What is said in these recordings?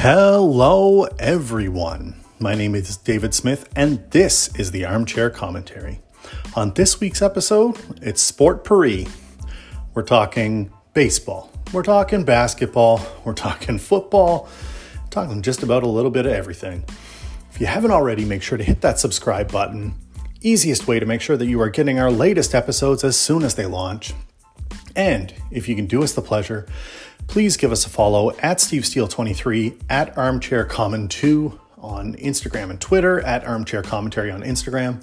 Hello, everyone. My name is David Smith, and this is the Armchair Commentary. On this week's episode, it's Sport Paris. We're talking baseball, we're talking basketball, we're talking football, talking just about a little bit of everything. If you haven't already, make sure to hit that subscribe button. Easiest way to make sure that you are getting our latest episodes as soon as they launch. And if you can do us the pleasure, please give us a follow at Steve Steele 23 at Armchair Common 2 on Instagram and Twitter, at Armchair Commentary on Instagram.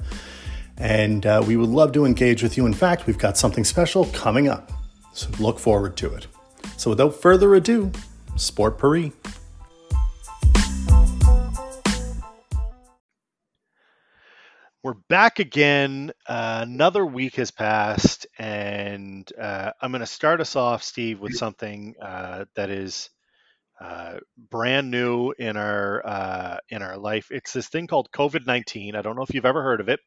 And uh, we would love to engage with you. In fact, we've got something special coming up. So look forward to it. So without further ado, Sport Paris. We're back again. Uh, another week has passed, and uh, I'm going to start us off, Steve, with something uh, that is uh, brand new in our uh, in our life. It's this thing called COVID nineteen. I don't know if you've ever heard of it,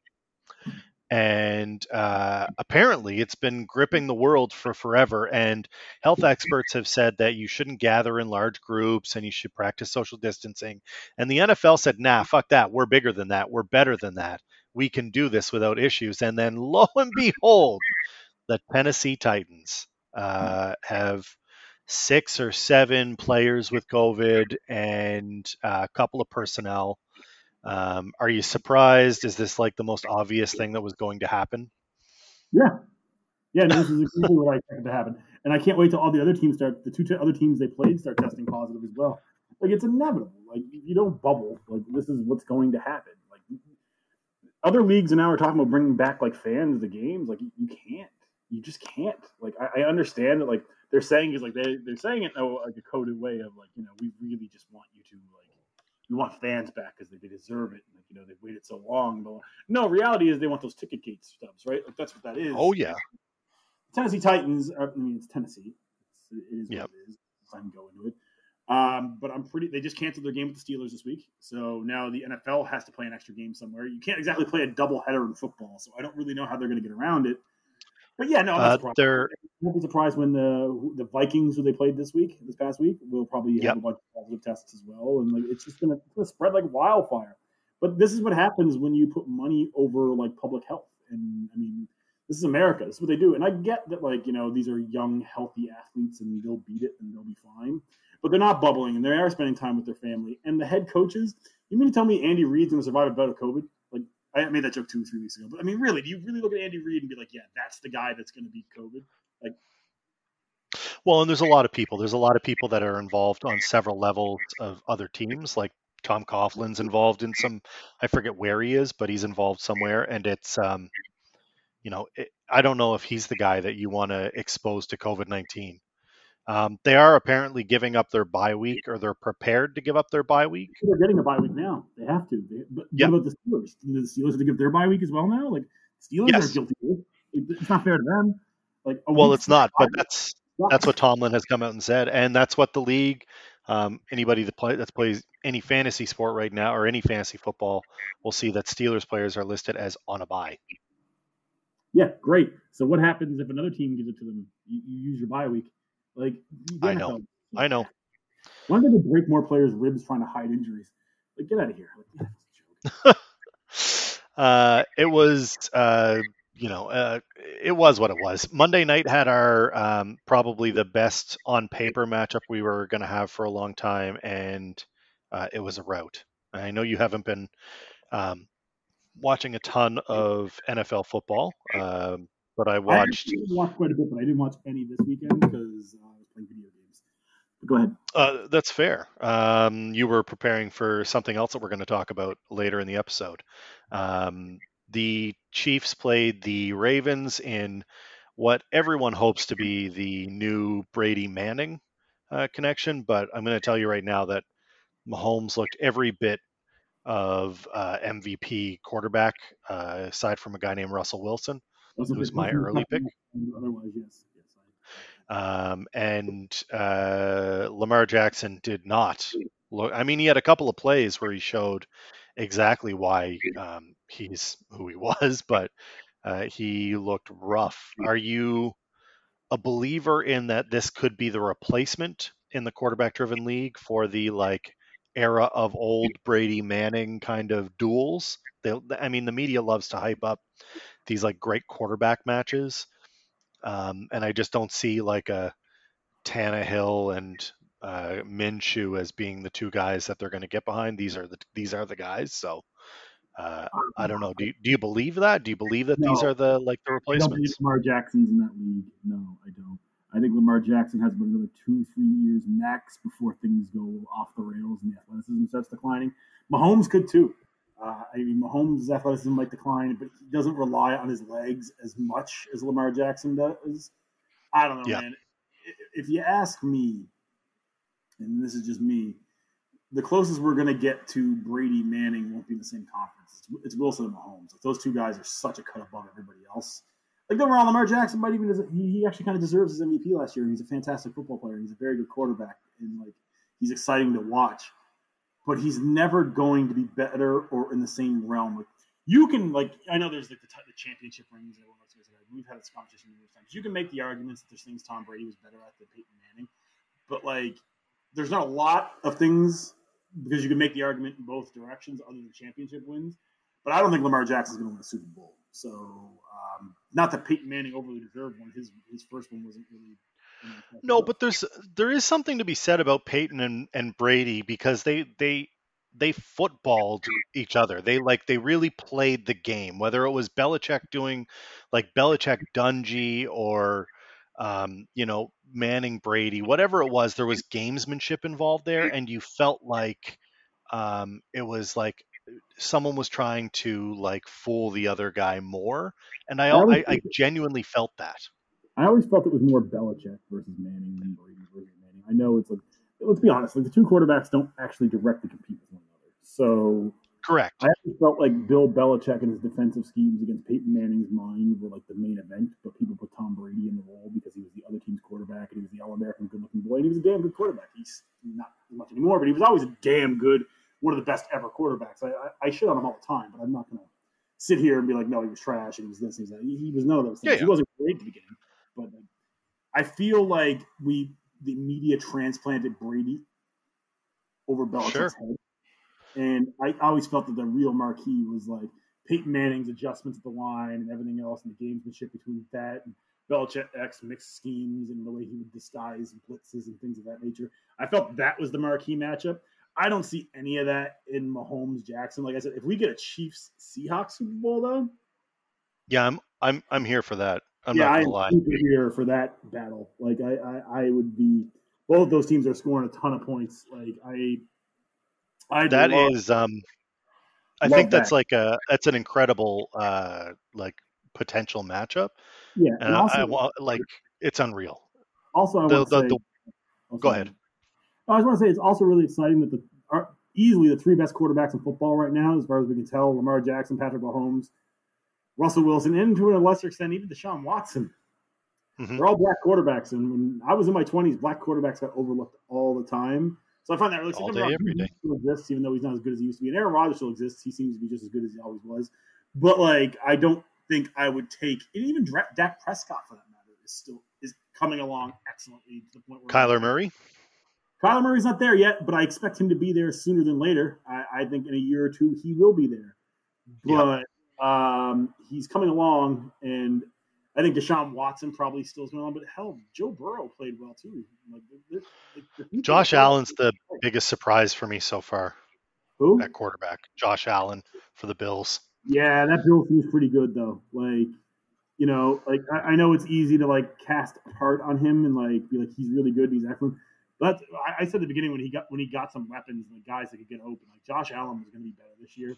and uh, apparently it's been gripping the world for forever. And health experts have said that you shouldn't gather in large groups and you should practice social distancing. And the NFL said, "Nah, fuck that. We're bigger than that. We're better than that." We can do this without issues. And then lo and behold, the Tennessee Titans uh, have six or seven players with COVID and a couple of personnel. Um, are you surprised? Is this like the most obvious thing that was going to happen? Yeah. Yeah, no, this is exactly what I expected to happen. And I can't wait till all the other teams start, the two t- other teams they played start testing positive as well. Like, it's inevitable. Like, you don't bubble. Like, this is what's going to happen other leagues and now we're talking about bringing back like fans to the games. Like you, can't, you just can't. Like I, I, understand that like they're saying is like they they're saying it in a, like a coded way of like you know we really just want you to like we want fans back because they, they deserve it. Like, you know they've waited so long. But no, reality is they want those ticket gate stubs, right? Like that's what that is. Oh yeah. Tennessee Titans. Are, I mean, it's Tennessee. It's, it is yep. what it is. I'm going to it. Um, but I'm pretty. They just canceled their game with the Steelers this week, so now the NFL has to play an extra game somewhere. You can't exactly play a double header in football, so I don't really know how they're going to get around it. But yeah, no, I'm uh, they're won't be surprised when the the Vikings, who they played this week, this past week, will probably yep. have a bunch of positive tests as well, and like it's just going to spread like wildfire. But this is what happens when you put money over like public health, and I mean, this is America. This is what they do, and I get that like you know these are young, healthy athletes, and they'll beat it and they'll be fine but they're not bubbling and they are spending time with their family. And the head coaches, you mean to tell me Andy Reid's going to survive a bout of COVID? Like I made that joke two or three weeks ago, but I mean, really, do you really look at Andy Reid and be like, yeah, that's the guy that's going to beat COVID? Like, well, and there's a lot of people. There's a lot of people that are involved on several levels of other teams. Like Tom Coughlin's involved in some. I forget where he is, but he's involved somewhere, and it's um, you know, it, I don't know if he's the guy that you want to expose to COVID nineteen. Um, they are apparently giving up their bye week, or they're prepared to give up their bye week. They're getting a bye week now. They have to. They, but yep. what about the Steelers? Do the Steelers have to give their bye week as well now? Like Steelers yes. are guilty. It's not fair to them. Like well, it's not. But that's that's what Tomlin has come out and said, and that's what the league. Um, anybody that play that plays any fantasy sport right now or any fantasy football will see that Steelers players are listed as on a bye. Yeah, great. So what happens if another team gives it to them? You, you use your bye week like I know, I know. Why did they break more players' ribs trying to hide injuries? Like, get out of here! Like, uh, it was, uh, you know, uh, it was what it was. Monday night had our um, probably the best on paper matchup we were going to have for a long time, and uh, it was a rout. I know you haven't been um, watching a ton of NFL football. Um, but I watched. I watched quite a bit, but I didn't watch any this weekend because playing video games. But go ahead. Uh, that's fair. Um, you were preparing for something else that we're going to talk about later in the episode. Um, the Chiefs played the Ravens in what everyone hopes to be the new Brady Manning uh, connection, but I'm going to tell you right now that Mahomes looked every bit of uh, MVP quarterback, uh, aside from a guy named Russell Wilson. It was my early pick. Otherwise, yes. Um, and uh, Lamar Jackson did not look. I mean, he had a couple of plays where he showed exactly why um, he's who he was, but uh, he looked rough. Are you a believer in that this could be the replacement in the quarterback-driven league for the like era of old Brady Manning kind of duels. They, I mean, the media loves to hype up these like great quarterback matches, um, and I just don't see like a Tannehill and uh, Minshew as being the two guys that they're going to get behind. These are the these are the guys. So uh, I don't know. Do you, do you believe that? Do you believe that no, these are the like the replacements? Lamar Jackson's in that league. No, I don't. I think Lamar Jackson has about another two, three years max before things go off the rails and the athleticism starts declining. Mahomes could too. Uh, I mean, Mahomes' athleticism might decline, but he doesn't rely on his legs as much as Lamar Jackson does. I don't know, yeah. man. If you ask me, and this is just me, the closest we're going to get to Brady Manning won't be in the same conference. It's, it's Wilson and Mahomes. Like, those two guys are such a cut above everybody else. Like overall, Lamar Jackson might even he, he actually kind of deserves his MVP last year. He's a fantastic football player. He's a very good quarterback, and like he's exciting to watch. But he's never going to be better or in the same realm. Like you can like I know there's like the, the championship rings. and Everyone likes to We've had this competition numerous times. You can make the arguments that there's things Tom Brady was better at than Peyton Manning, but like there's not a lot of things because you can make the argument in both directions other than championship wins. But I don't think Lamar Jackson's going to win a Super Bowl. So, um, not that Peyton Manning overly deserved one. His his first one wasn't really. No, but there's there is something to be said about Peyton and, and Brady because they they they footballed each other. They like they really played the game. Whether it was Belichick doing like Belichick Dungy or um, you know Manning Brady, whatever it was, there was gamesmanship involved there, and you felt like um, it was like someone was trying to like fool the other guy more, and I, I, I genuinely felt that. I always felt it was more Belichick versus Manning than Brady versus Manning. I know it's like let's be honest, like the two quarterbacks don't actually directly compete with one another. So correct. I actually felt like Bill Belichick and his defensive schemes against Peyton Manning's mind were like the main event, but people put Tom Brady in the role because he was the other team's quarterback and he was the all American good looking boy and he was a damn good quarterback. He's not much anymore, but he was always a damn good one of the best ever quarterbacks. I, I, I shit on him all the time, but I'm not going to sit here and be like, no, he was trash and he was this, and he was that. He, he was none of those things. Yeah, yeah. He wasn't great at the beginning, but like, I feel like we the media transplanted Brady over Belichick's sure. head, and I always felt that the real marquee was like Peyton Manning's adjustments at the line and everything else, and the gamesmanship between that and Belichick's mixed schemes and the way he would disguise blitzes and things of that nature. I felt that was the marquee matchup. I don't see any of that in Mahomes Jackson. Like I said, if we get a Chiefs Seahawks Super Bowl though, yeah, I'm I'm I'm here for that. I'm yeah, I'm lie. here for that battle. Like I, I, I would be. Both those teams are scoring a ton of points. Like I, I that love, is um, I think that's that. like a that's an incredible uh like potential matchup. Yeah, and, and also, I, I, like it's unreal. Also, I the, the, say, the, go ahead. I just want to say it's also really exciting that the are easily the three best quarterbacks in football right now, as far as we can tell: Lamar Jackson, Patrick Mahomes, Russell Wilson, and to a lesser extent, even Deshaun Watson. Mm-hmm. They're all black quarterbacks, and when I was in my twenties, black quarterbacks got overlooked all the time. So I find that really all day, every day. Still exists, even though he's not as good as he used to be. And Aaron Rodgers still exists; he seems to be just as good as he always was. But like, I don't think I would take and even Dak Prescott for that matter is still is coming along excellently to the point where Kyler Murray. Kyler Murray's not there yet, but I expect him to be there sooner than later. I, I think in a year or two he will be there. But yeah. Um, he's coming along, and I think Deshaun Watson probably still is going on. But hell, Joe Burrow played well too. Like, the, the, the Josh Allen's the biggest surprise for me so far. Who? At quarterback, Josh Allen for the Bills. Yeah, that Bill seems pretty good though. Like, you know, like I, I know it's easy to like cast part on him and like be like he's really good, he's excellent but I, I, said at the beginning when he got when he got some weapons and the guys that could get open, like Josh Allen was going to be better this year.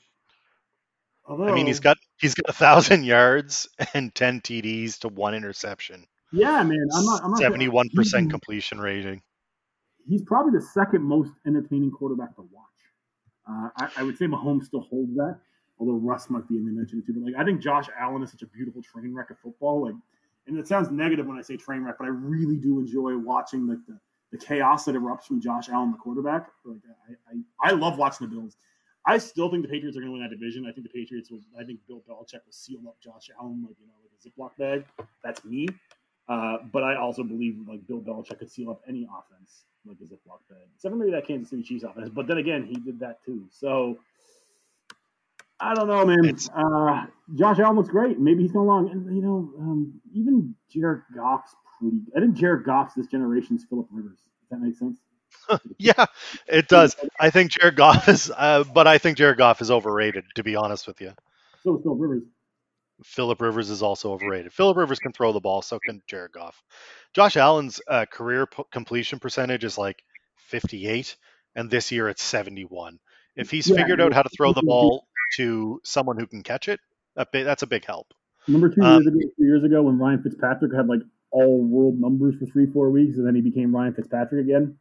Although, I mean, he's got he's got a thousand yards and ten TDs to one interception. Yeah, man, I'm not. I'm not seventy-one percent completion rating. He's probably the second most entertaining quarterback to watch. Uh, I, I, would say Mahomes still holds that, although Russ might be in the mention too. But like, I think Josh Allen is such a beautiful train wreck of football. Like, and it sounds negative when I say train wreck, but I really do enjoy watching like the the chaos that erupts from Josh Allen, the quarterback. Like I, I, I love watching the Bills. I still think the Patriots are going to win that division. I think the Patriots will. I think Bill Belichick will seal up Josh Allen like you know like a Ziploc bag. That's me. Uh, but I also believe like Bill Belichick could seal up any offense. like a Ziploc bag, except for maybe that Kansas City Chiefs offense. But then again, he did that too. So I don't know, man. Uh, Josh Allen looks great. Maybe he's going along, and you know, um, even Jared Goff's pretty. I think Jared Goff's this generation's Philip Rivers. Does that make sense? yeah, it does. I think Jared Goff is, uh, but I think Jared Goff is overrated. To be honest with you, so is Philip Rivers. Philip Rivers is also overrated. Philip Rivers can throw the ball, so can Jared Goff. Josh Allen's uh, career p- completion percentage is like 58, and this year it's 71. If he's yeah, figured out how to throw the ball to someone who can catch it, that's a big help. Remember two um, ago, two years ago when Ryan Fitzpatrick had like all world numbers for three, four weeks, and then he became Ryan Fitzpatrick again.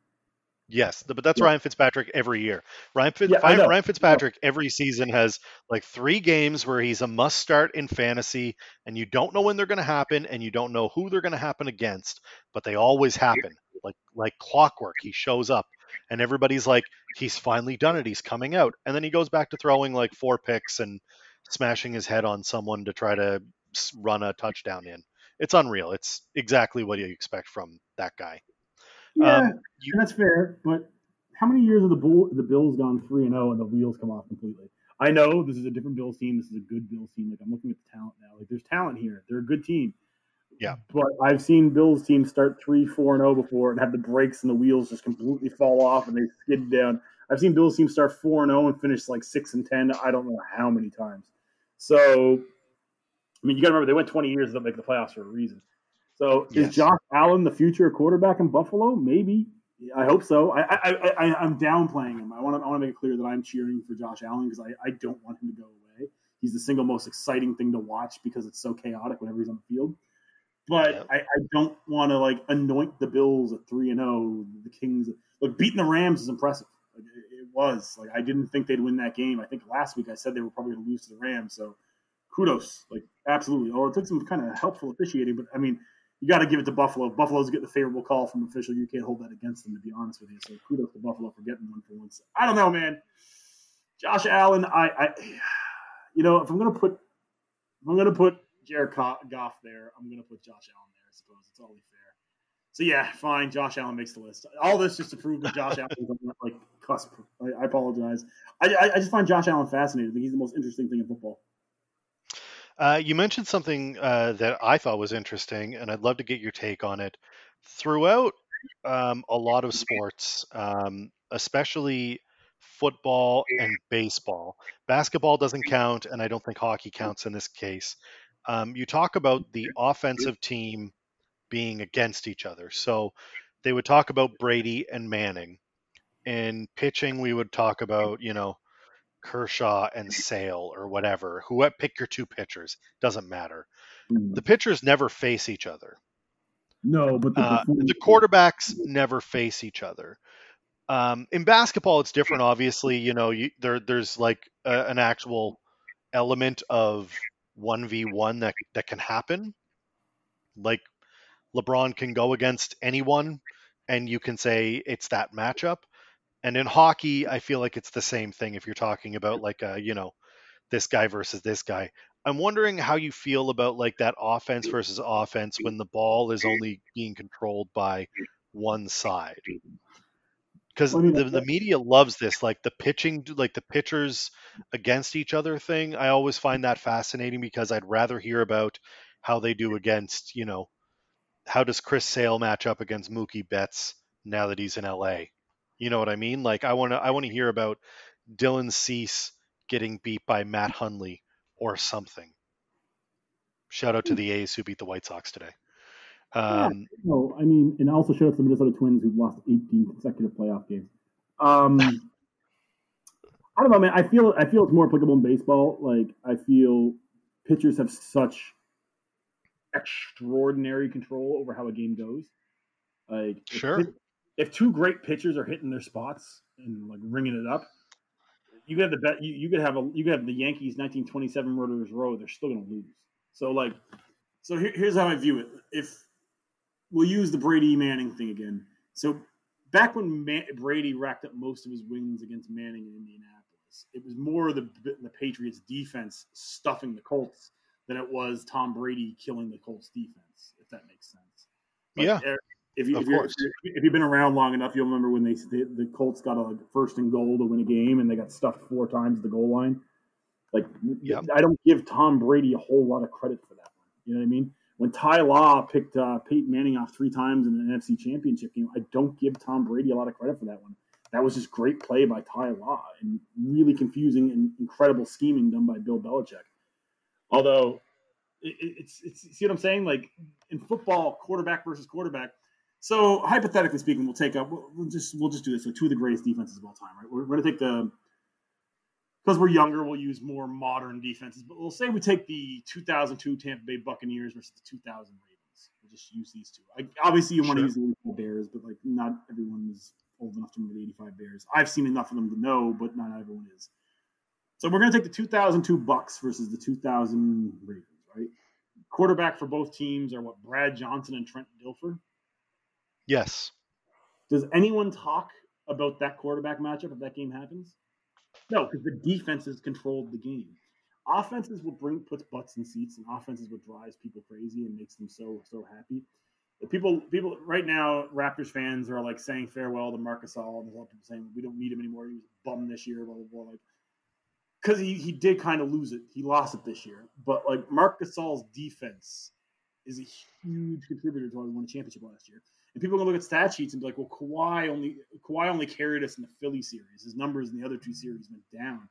Yes, but that's yeah. Ryan Fitzpatrick every year. Ryan, Fitz, yeah, Ryan Fitzpatrick every season has like three games where he's a must start in fantasy, and you don't know when they're going to happen, and you don't know who they're going to happen against, but they always happen. Like like clockwork, he shows up, and everybody's like, he's finally done it. He's coming out, and then he goes back to throwing like four picks and smashing his head on someone to try to run a touchdown in. It's unreal. It's exactly what you expect from that guy. Yeah, um, you, that's fair. But how many years have the Bull, the Bills gone three and zero oh and the wheels come off completely? I know this is a different Bills team. This is a good Bills team. Like I'm looking at the talent now. Like there's talent here. They're a good team. Yeah. But I've seen Bills teams start three, four, and zero oh before and have the brakes and the wheels just completely fall off and they skid down. I've seen Bills teams start four and zero and finish like six and ten. I don't know how many times. So, I mean, you got to remember they went 20 years without making the playoffs for a reason. So yes. is Josh Allen the future quarterback in Buffalo? Maybe. I hope so. I, I, I, am downplaying him. I want to, I want to make it clear that I'm cheering for Josh Allen because I, I don't want him to go away. He's the single most exciting thing to watch because it's so chaotic whenever he's on the field. But yeah. I, I don't want to like anoint the Bills at three and zero. Oh, the Kings, look, beating the Rams is impressive. Like, it, it was like I didn't think they'd win that game. I think last week I said they were probably going to lose to the Rams. So kudos, like absolutely. Oh, it took some kind of helpful officiating, but I mean you got to give it to Buffalo. Buffalo's getting a favorable call from official. You can't hold that against them, to be honest with you. So kudos to Buffalo for getting one for once. I don't know, man. Josh Allen, I, I you know, if I'm gonna put, if I'm gonna put Jared Goff there, I'm gonna put Josh Allen there. I suppose it's only fair. So yeah, fine. Josh Allen makes the list. All this just to prove that Josh Allen is like cusp. I, I apologize. I, I, I just find Josh Allen fascinating. I think he's the most interesting thing in football. Uh, you mentioned something uh, that I thought was interesting, and I'd love to get your take on it. Throughout um, a lot of sports, um, especially football and baseball, basketball doesn't count, and I don't think hockey counts in this case. Um, you talk about the offensive team being against each other. So they would talk about Brady and Manning. In pitching, we would talk about, you know, Kershaw and Sale or whatever, who pick your two pitchers, doesn't matter. Mm. The pitchers never face each other. No, but the, uh, the quarterbacks never face each other. Um, in basketball, it's different. Obviously, you know, you, there there's like a, an actual element of one v one that that can happen. Like LeBron can go against anyone, and you can say it's that matchup. And in hockey, I feel like it's the same thing if you're talking about like a, uh, you know, this guy versus this guy. I'm wondering how you feel about like that offense versus offense when the ball is only being controlled by one side. Because the, the media loves this, like the pitching, like the pitchers against each other thing. I always find that fascinating because I'd rather hear about how they do against, you know, how does Chris Sale match up against Mookie Betts now that he's in LA? You know what I mean? Like I want to I want to hear about Dylan Cease getting beat by Matt Hunley or something. Shout out to the A's who beat the White Sox today. Um, yeah, no, I mean, and also shout out to the Minnesota Twins who've lost 18 consecutive playoff games. Um, I don't know, man. I feel I feel it's more applicable in baseball. Like I feel pitchers have such extraordinary control over how a game goes. Like sure, if two great pitchers are hitting their spots and like ringing it up, you could have the bet. You, you could have a you could have the Yankees 1927 Murderers Row. They're still going to lose. So like, so here, here's how I view it. If we'll use the Brady Manning thing again. So back when Man, Brady racked up most of his wins against Manning in Indianapolis, it was more the the Patriots defense stuffing the Colts than it was Tom Brady killing the Colts defense. If that makes sense. yeah If, you, Of if, you're, course. if you've been around long enough, you'll remember when they the, the Colts got a first and goal to win a game, and they got stuffed four times at the goal line. Like, Yep. I don't give Tom Brady a whole lot of credit for that one. You know what I mean? When Ty Law picked uh, Peyton Manning off three times in an NFC Championship game, I don't give Tom Brady a lot of credit for that one. That was just great play by Ty Law and really confusing and incredible scheming done by Bill Belichick. Although, it, it- it's, it's see what I'm saying? Like in football, quarterback versus quarterback. So hypothetically speaking, we'll take up. We'll, we'll just we'll just do this. So two of the greatest defenses of all time, right? We're, we're going to take the because we're younger, we'll use more modern defenses. But we'll say we take the 2002 Tampa Bay Buccaneers versus the 2000 Ravens. We'll just use these two. I, obviously, you want to use the 85 Bears, but like not everyone is old enough to remember the 85 Bears. I've seen enough of them to know, but not everyone is. So we're going to take the 2002 Bucks versus the 2000 Ravens, right? Quarterback for both teams are what Brad Johnson and Trent Dilfer. Yes. Does anyone talk about that quarterback matchup if that game happens? No, because the defenses controlled the game. Offenses will bring puts butts in seats, and offenses what drives people crazy and makes them so so happy. People people right now, Raptors fans are like saying farewell to Marc Gasol, and a lot of people saying we don't need him anymore. He was bum this year, blah blah blah. Like because he, he did kind of lose it. He lost it this year. But like Marc Gasol's defense is a huge contributor to why we won a championship last year. And people are gonna look at stat sheets and be like, well, Kawhi only Kawhi only carried us in the Philly series. His numbers in the other two mm-hmm. series went down.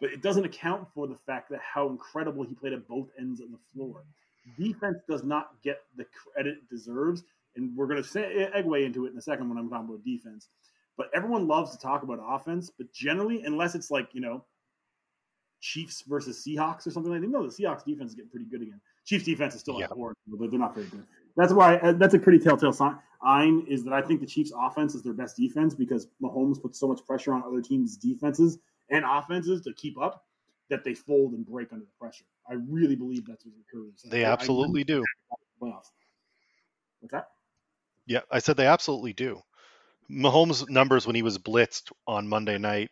But it doesn't account for the fact that how incredible he played at both ends of the floor. Mm-hmm. Defense does not get the credit it deserves. And we're going to segue into it in a second when I'm talking about defense. But everyone loves to talk about offense, but generally, unless it's like, you know, Chiefs versus Seahawks or something like that. No, the Seahawks defense is getting pretty good again. Chiefs defense is still Yeah. but they're not very good. That's why uh, that's a pretty telltale sign. Is that I think the Chiefs offense is their best defense because Mahomes puts so much pressure on other teams' defenses and offenses to keep up that they fold and break under the pressure. I really believe that's what occurs. They I- I- absolutely do. playoffs. What's that? Yeah, I said they absolutely do. Mahomes' numbers when he was blitzed on Monday night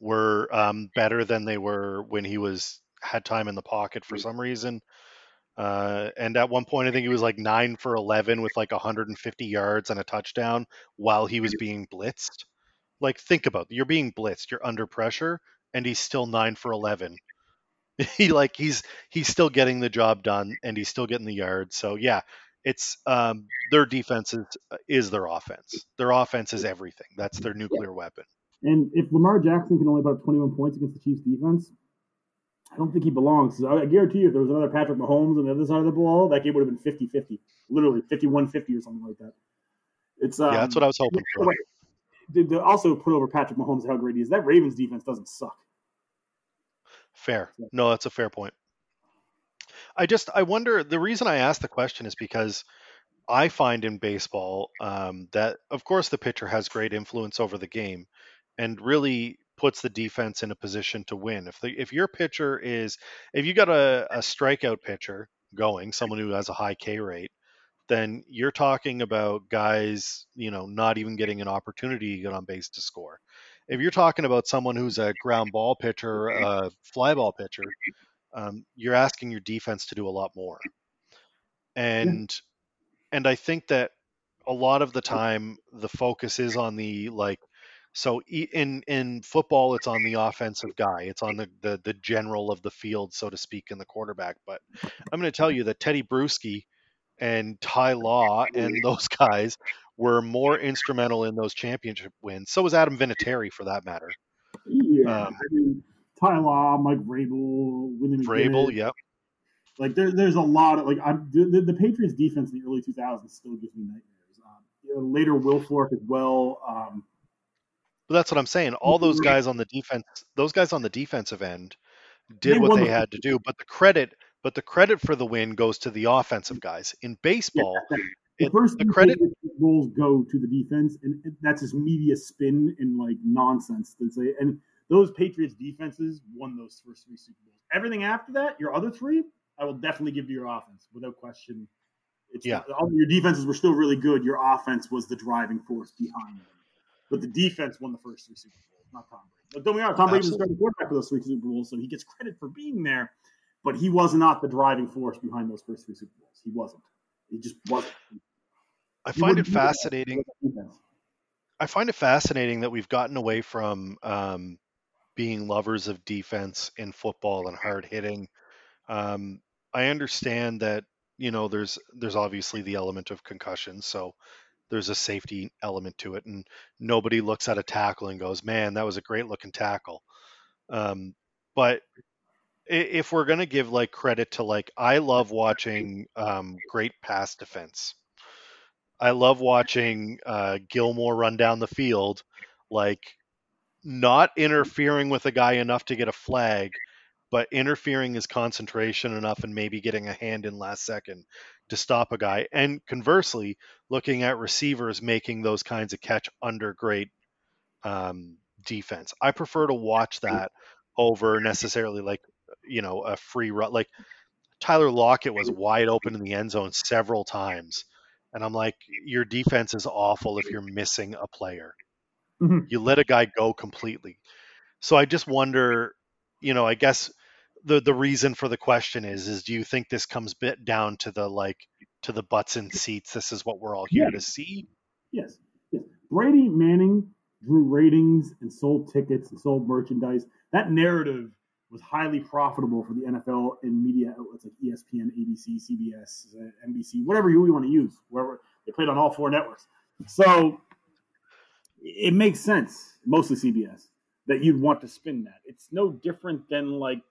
were um, better than they were when he was had time in the pocket for some reason. Uh, and at one point, I think he was like nine for eleven with like 150 yards and a touchdown while he was being blitzed. Like, think about it. you're being blitzed, you're under pressure, and he's still nine for 11. he like he's he's still getting the job done and he's still getting the yards. So yeah, it's um, their defense is, is their offense. Their offense is everything. That's their nuclear weapon. And if Lamar Jackson can only put up 21 points against the Chiefs defense, I don't think he belongs. I guarantee you, if there was another Patrick Mahomes on the other side of the ball, that game would have been 50 50, literally 51 50 or something like that. It's um, yeah, that's what I was hoping for. Wait, to, to also put over Patrick Mahomes how great he is, that Ravens defense doesn't suck. Fair. No, that's a fair point. I just I wonder the reason I asked the question is because I find in baseball um, that of course the pitcher has great influence over the game and really puts the defense in a position to win. If the if your pitcher is if you got a, a strikeout pitcher going, someone who has a high K rate, then you're talking about guys, you know, not even getting an opportunity to get on base to score. If you're talking about someone who's a ground ball pitcher, a fly ball pitcher, um, you're asking your defense to do a lot more. And and I think that a lot of the time the focus is on the like so in in football it's on the offensive guy. It's on the the, the general of the field so to speak in the quarterback. But i'm going to tell you that teddy bruschi and ty law and those guys were more instrumental in those championship wins. So was adam vinatieri for that matter. Yeah, Um, I mean, Ty Law, Mike Vrabel, William vrabel yep. Like there, there's a lot of like I'm, the, the Patriots defense in the early 2000s still gives me nightmares. Um, you know, later Wilfork as well. Um, but that's what i'm saying all those guys on the defense those guys on the defensive end They did what they the- had to do but the credit but the credit for the win goes to the offensive guys in baseball the it- first the credit- Bowls go to the defense, and that's just media spin and like nonsense. That's like, and those Patriots defenses won those first three Super Bowls. Everything after that, your other three, I will definitely give to your offense without question. It's Yeah. all your defenses were still really good. Your offense was the driving force behind them, but the defense won the first three Super Bowls, not Tom Brady. But don't be honest, Tom Brady was the starting quarterback for those three Super Bowls, so he gets credit for being there. But he was not the driving force behind those first three Super Bowls. He wasn't. He just wasn't. I find it fascinating. I find it fascinating that we've gotten away from um, being lovers of defense in football and hard hitting. Um, I understand that you know there's there's obviously the element of concussion, so there's a safety element to it, and nobody looks at a tackle and goes, "Man, that was a great looking tackle." Um, but if we're gonna give like credit to like, I love watching um, great pass defense. I love watching uh, Gilmore run down the field, like not interfering with a guy enough to get a flag, but interfering his concentration enough and maybe getting a hand in last second to stop a guy. And conversely, looking at receivers making those kinds of catch under great um, defense. I prefer to watch that over necessarily like you know a free run. Like Tyler Lockett was wide open in the end zone several times, and I'm like, your defense is awful if you're missing a player. Mm-hmm. You let a guy go completely. So I just wonder, you know, I guess the the reason for the question is is do you think this comes bit down to the like to the butts and seats? This is what we're all here to see. Yes. Yes. Brady Manning drew ratings and sold tickets and sold merchandise. That narrative was highly profitable for the NFL and media outlets like ESPN, ABC, CBS, NBC, whatever you want to use, wherever they played on all four networks. So it makes sense, mostly CBS, that you'd want to spin that. It's no different than like,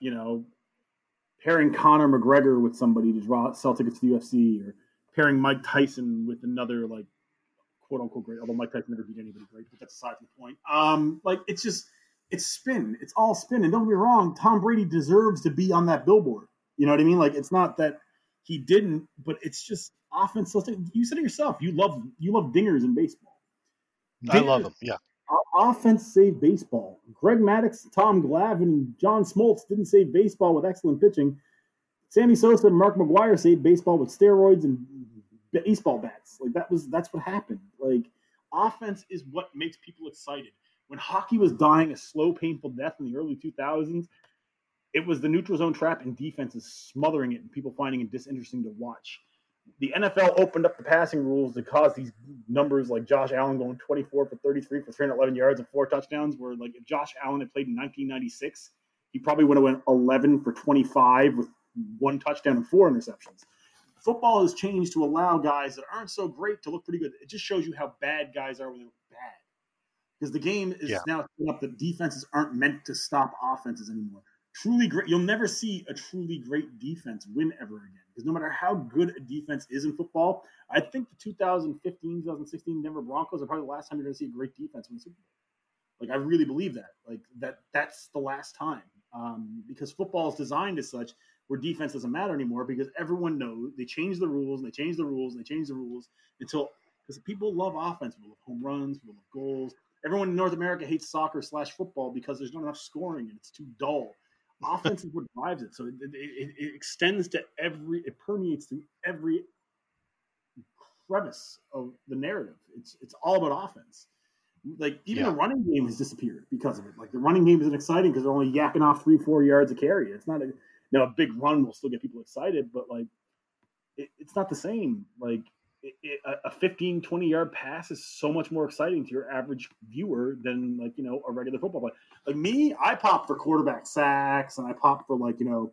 you know, pairing Conor McGregor with somebody to draw sell tickets to the UFC or pairing Mike Tyson with another like quote unquote great, although Mike Tyson never beat anybody great, but that's aside from the point. Um, like it's just it's spin. It's all spin. And don't get me wrong, Tom Brady deserves to be on that billboard. You know what I mean? Like it's not that he didn't, but it's just offense. You said it yourself. You love you love dingers in baseball. Dingers, I love them. Yeah. Offense saved baseball. Greg Maddux, Tom Glavine, and John Smoltz didn't save baseball with excellent pitching. Sammy Sosa and Mark McGwire saved baseball with steroids and baseball bats. Like that was that's what happened. Like offense is what makes people excited when hockey was dying a slow, painful death in the early 2000s, it was the neutral zone trap and defenses smothering it and people finding it disinteresting to watch. The NFL opened up the passing rules to cause these numbers like Josh Allen going 24 for 33 for 311 yards and four touchdowns. Where like if Josh Allen had played in 1996, he probably would have went 11 for 25 with one touchdown and four interceptions. Football has changed to allow guys that aren't so great to look pretty good. It just shows you how bad guys are when they're bad because the game is yeah. now up that defenses aren't meant to stop offenses anymore. Truly great, you'll never see a truly great defense win ever again. Because no matter how good a defense is in football, I think the 2015, 2016 Denver Broncos are probably the last time you're going to see a great defense win the Super Bowl. Like I really believe that. Like that, that's the last time. Um, because football is designed as such where defense doesn't matter anymore because everyone knows they change the rules and they change the rules and they change the rules until because people love offense, people love home runs, people love goals, Everyone in North America hates soccer slash football because there's not enough scoring and it's too dull. Offense is what drives it. So it, it, it, extends to every, it permeates through every crevice of the narrative. It's it's all about offense. Like even yeah. the running game has disappeared because of it. Like the running game isn't exciting because they're only yakking off three, four yards of carry. It's not a, you know, a big run will still get people excited, but like it, it's not the same. Like a 15 20 yard pass is so much more exciting to your average viewer than like you know a regular football play like me i pop for quarterback sacks and i pop for like you know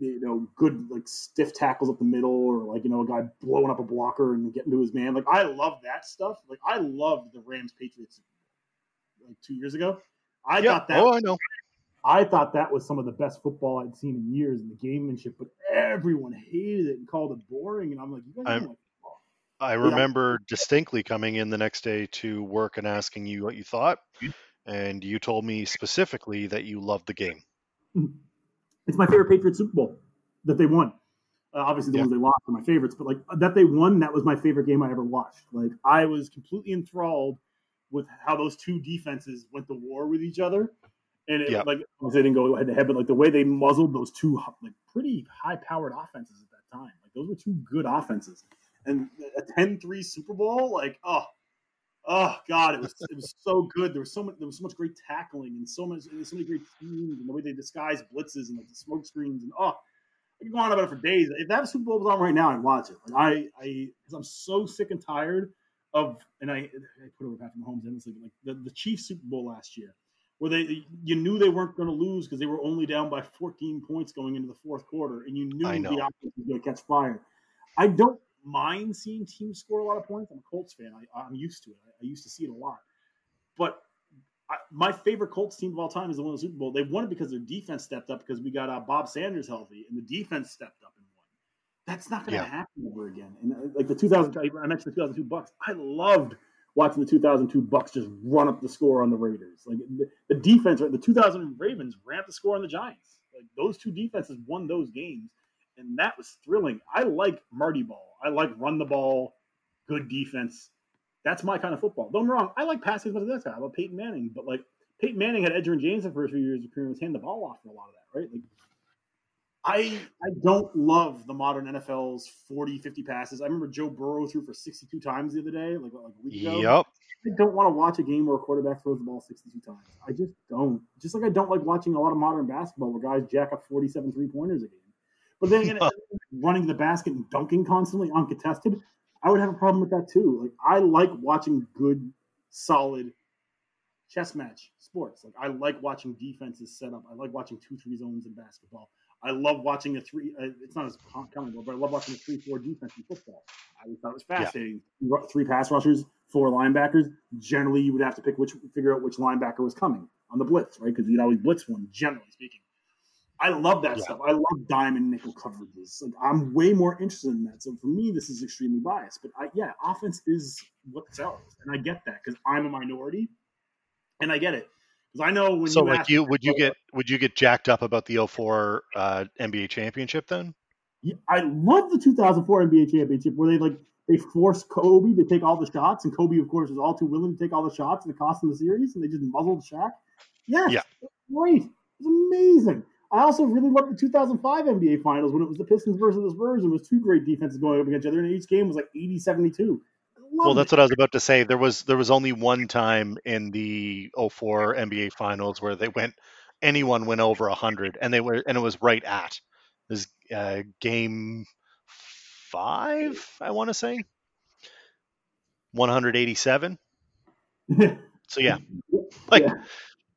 you know good like stiff tackles up the middle or like you know a guy blowing up a blocker and getting to his man. Like i love that stuff. Like i loved the rams patriots like two years ago. I yep. thought that oh i know. I thought that was some of the best football I'd seen in years in the gamemanship, but everyone hated it and called it boring. And I'm like, you guys like I remember distinctly coming in the next day to work and asking you what you thought, and you told me specifically that you loved the game. Mm-hmm. It's my favorite Patriots Super Bowl that they won. Uh, obviously, the yeah. ones they lost are my favorites, but like that they won, that was my favorite game I ever watched. Like I was completely enthralled with how those two defenses went to war with each other, and it, yeah. like they didn't go head to head, but like the way they muzzled those two like pretty high powered offenses at that time, like those were two good offenses and a 10-3 Super Bowl, like oh, oh god, it was it was so good. There was so much there was so much great tackling and so much so many great teams and the way they disguise blitzes and like the smoke screens and oh, I can go on about it for days. If that Super Bowl was on right now, I'd watch it. Like I, I, because I'm so sick and tired of, and I, I put over Patrick Mahomes this like the, the Chiefs Super Bowl last year, where they you knew they weren't going to lose because they were only down by 14 points going into the fourth quarter, and you knew the offense was going to catch fire. I don't mind seeing teams score a lot of points. I'm a Colts fan. I, am used to it. I, I used to see it a lot, but I, my favorite Colts team of all time is the one in the Super Bowl. They won it because their defense stepped up because we got uh, Bob Sanders healthy, and the defense stepped up and won. That's not going to yeah. happen ever again. And uh, like the 2000, I mentioned the 2002 Bucks. I loved watching the 2002 Bucks just run up the score on the Raiders. Like the, the defense, the 2000 Ravens ramped the score on the Giants. Like those two defenses won those games, and that was thrilling. I like Marty Ball. I like run the ball, good defense. That's my kind of football. Don't me wrong. I like passing as much as that guy. I love Peyton Manning, but like Peyton Manning had Edgerrin James the first few years of career was hand the ball off for a lot of that, right? Like I I don't love the modern NFL's 40, 50 passes. I remember Joe Burrow threw for 62 times the other day, like, like a week ago. Yep. I don't want to watch a game where a quarterback throws the ball 62 times. I just don't. Just like I don't like watching a lot of modern basketball where guys jack up 47 three pointers a game. But then again, running the basket and dunking constantly uncontested, I would have a problem with that too. Like I like watching good, solid chess match sports. Like I like watching defenses set up. I like watching two three zones in basketball. I love watching a three. Uh, it's not as common, but I love watching a three four defense in football. I thought it was fascinating. Yeah. Three pass rushers, four linebackers. Generally, you would have to pick which figure out which linebacker was coming on the blitz, right? Because you'd always blitz one. Generally speaking, I love that yeah. stuff. I love diamond nickel coverages. Like I'm way more interested in that. So for me, this is extremely biased. But I, yeah, offense is what sells, and I get that because I'm a minority, and I get it because I know when. So you like you would you get would you get jacked up about the 04 uh, NBA championship then? Yeah, I love the 2004 NBA championship where they like they forced Kobe to take all the shots, and Kobe, of course, was all too willing to take all the shots, and it cost them the series, and they just muzzled Shaq. Yes, yeah, great, It's amazing. I also really loved the 2005 NBA Finals when it was the Pistons versus the Spurs. It was two great defenses going up against each other, and each game was like 80 72. Well, that's it. what I was about to say. There was there was only one time in the 04 NBA Finals where they went anyone went over 100, and they were and it was right at this uh, game five. I want to say 187. so yeah, like yeah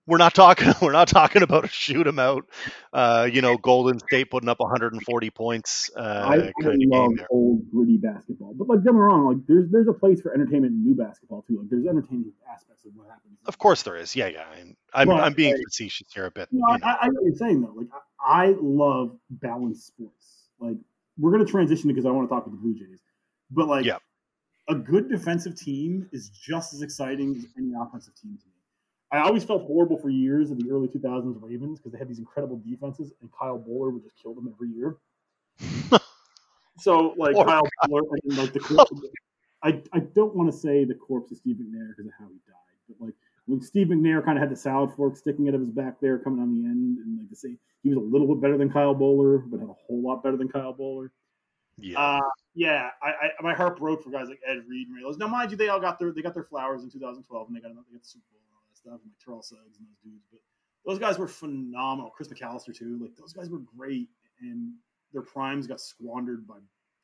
we're not talking we're not talking about a shoot 'em out. Uh, you know, Golden State putting up 140 points. Uh, I, I love old gritty basketball, but like don't get me wrong, like there's there's a place for entertainment in new basketball too. Like there's entertaining aspects of what happens. Of course there is. Yeah, yeah. I'm I'm, well, I'm being I, facetious here a bit. No, I, I, I know what you're saying though. Like I, I love balanced sports. Like we're gonna transition because I want to talk with the Blue Jays, but like. Yeah. A good defensive team is just as exciting as any offensive team to me. I always felt horrible for years of the early 2000s Ravens because they had these incredible defenses, and Kyle Boller would just kill them every year. so, like Kyle Boller, and like the corpse, I I don't want to say the corpse of Steve McNair because of how he died, but like when Steve McNair kind of had the salad fork sticking out of his back there, coming on the end, and like to say he was a little bit better than Kyle Boller, but had a whole lot better than Kyle Boller. Yeah, uh, yeah. I, I, my heart broke for guys like Ed Reed and Ray Lewis. Now, mind you, they all got their they got their flowers in 2012, and they got another they got the Super Bowl stuff, and like Terrell Suggs and those dudes. But those guys were phenomenal. Chris McAllister too. Like those guys were great, and their primes got squandered by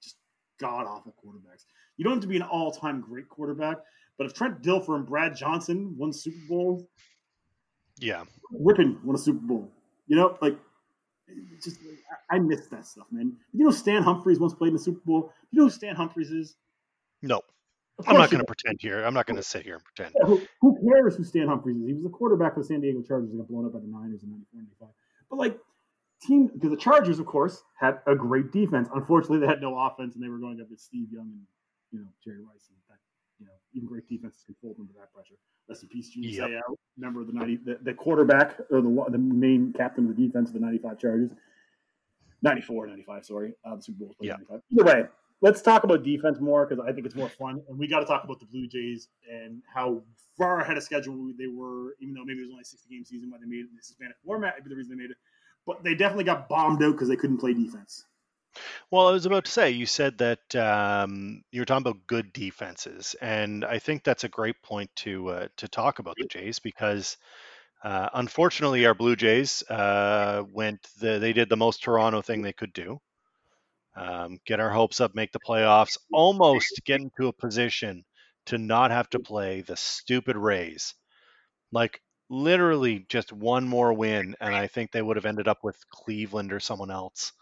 just god awful quarterbacks. You don't have to be an all time great quarterback, but if Trent Dilfer and Brad Johnson won Super Bowls, yeah, Rippon won a Super Bowl. You know, like just I miss that stuff, man. You know, Stan Humphries once played in the Super Bowl. You know who Stan Humphries is? No. I'm not going to pretend here. I'm not going to sit here and pretend. Yeah, who, who, cares who Stan Humphries is? He was the quarterback for the San Diego Chargers and got blown up by the Niners in 94 95. But like, team, because the Chargers, of course, had a great defense. Unfortunately, they had no offense and they were going up with Steve Young and, you know, Jerry Rice. And that, you know, even great defenses can fold under that pressure. Rest in peace, Junior yep. Seau, member of the 90, the, the quarterback or the, the main captain of the defense of the 95 Chargers. 94, 95, sorry. Uh, the Super Bowl. Yeah. Either way, let's talk about defense more because I think it's more fun. And we got to talk about the Blue Jays and how far ahead of schedule they were, even though maybe it was only a 60 game season why they made it in this Hispanic format. Maybe the reason they made it. But they definitely got bombed out because they couldn't play defense. Well, I was about to say, you said that um, you were talking about good defenses, and I think that's a great point to uh, to talk about the Jays because uh, unfortunately, our Blue Jays uh, went the, they did the most Toronto thing they could do, um, get our hopes up, make the playoffs, almost get into a position to not have to play the stupid Rays. Like literally just one more win, and I think they would have ended up with Cleveland or someone else,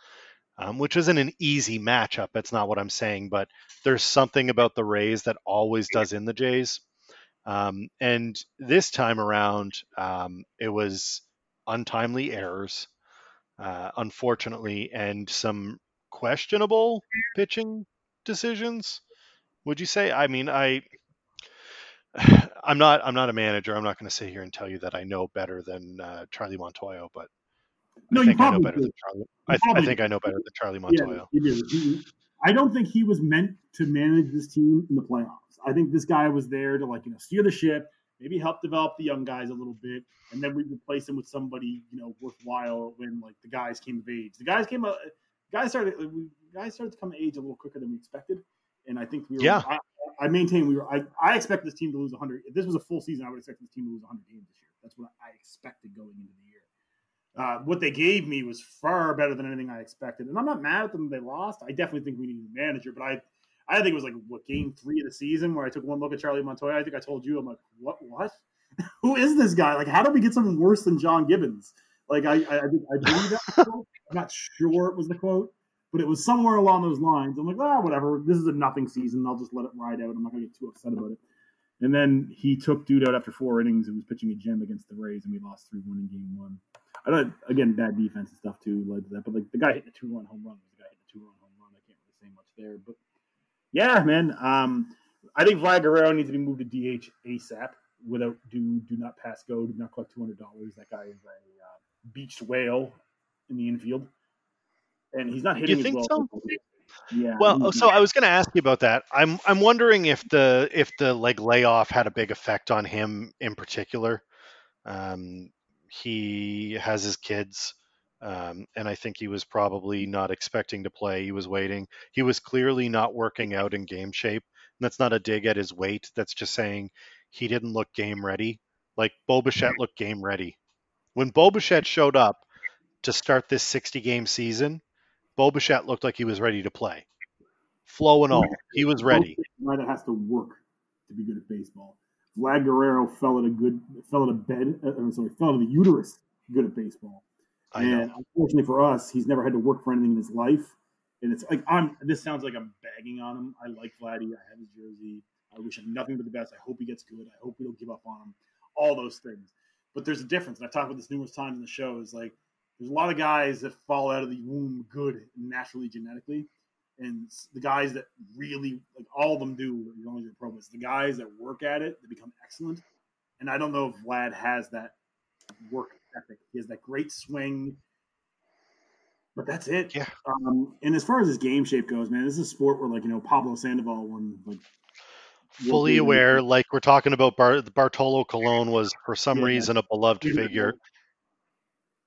um, which isn't an easy matchup. That's not what I'm saying, but there's something about the Rays that always does in the Jays. Um, and this time around, um, it was untimely errors, uh, unfortunately, and some questionable pitching decisions. Would you say? I mean, I I'm not I'm not a manager. I'm not going to sit here and tell you that I know better than uh, Charlie Montoyo, but No, I you think I know better do. than Charlie. I, th- I think I know better than Charlie Montoyo. Yeah, did. He- I don't think he was meant to manage this team in the playoffs. I think this guy was there to like you know steer the ship, maybe help develop the young guys a little bit, and then we replace him with somebody you know worthwhile when like the guys came of age. The guys came, uh, guys started, we guys started to come age a little quicker than we expected, and I think we were. Yeah. I, I maintain we were. I, I expect this team to lose 100. If this was a full season, I would expect this team to lose 100 games this year. That's what I expected going into the year. Uh, what they gave me was far better than anything I expected, and I'm not mad at them. They lost. I definitely think we need a manager, but I, I think it was like what game three of the season where I took one look at Charlie Montoyo. I think I told you, I'm like, what, what? Who is this guy? Like, how did we get someone worse than John Gibbons? Like, I, I, I, believe that. the. I'm not sure it was the quote, but it was somewhere along those lines. I'm like, ah, whatever. This is a nothing season. I'll just let it ride out. I'm not gonna get too upset about it. And then he took dude out after four innings and was pitching a gem against the Rays, and we lost three one in game one. I don't again bad defense and stuff too led to that, but like the guy hitting a two run home run the guy hitting a two run home run. I can't really say much there, but yeah, man. Um, I think Vlad Guerrero needs to be moved to DH ASAP without do do not pass go, do not collect two hundred dollars. That guy is a uh, beached whale in the infield, and he's not hitting You think well. Yeah. Well, he's- so I was going to ask you about that. I'm I'm wondering if the if the like layoff had a big effect on him in particular. Um, he has his kids, um, and I think he was probably not expecting to play. He was waiting. He was clearly not working out in game shape. And that's not a dig at his weight. That's just saying he didn't look game ready. Like Bo looked game ready. When Bo Bichette showed up to start this 60 game season, Bo Bichette looked like he was ready to play. Flow and all. He was ready. guy that has to work to be good at baseball. Vlad Guerrero fell at a good fell at a bed. Uh, I'm sorry, fell at a uterus good at baseball. I know. and unfortunately for us, he's never had to work for anything in his life. And it's like I'm. This sounds like I'm bagging on him. I like Vladdy. I have his jersey. I wish him nothing but the best. I hope he gets good. I hope we don't give up on him. All those things. But there's a difference, and I've talked about this numerous times in the show. Is like there's a lot of guys that fall out of the womb good naturally genetically, and the guys that really like all of them do as long as you're pro. It's the guys that work at it that become excellent. And I don't know if Vlad has that work ethic. He has that great swing, but that's it. Yeah. Um, and as far as his game shape goes, man, this is a sport where like you know Pablo Sandoval won like Fully aware, like we're talking about Bar- Bartolo Colon was for some Yeah. reason a beloved figure.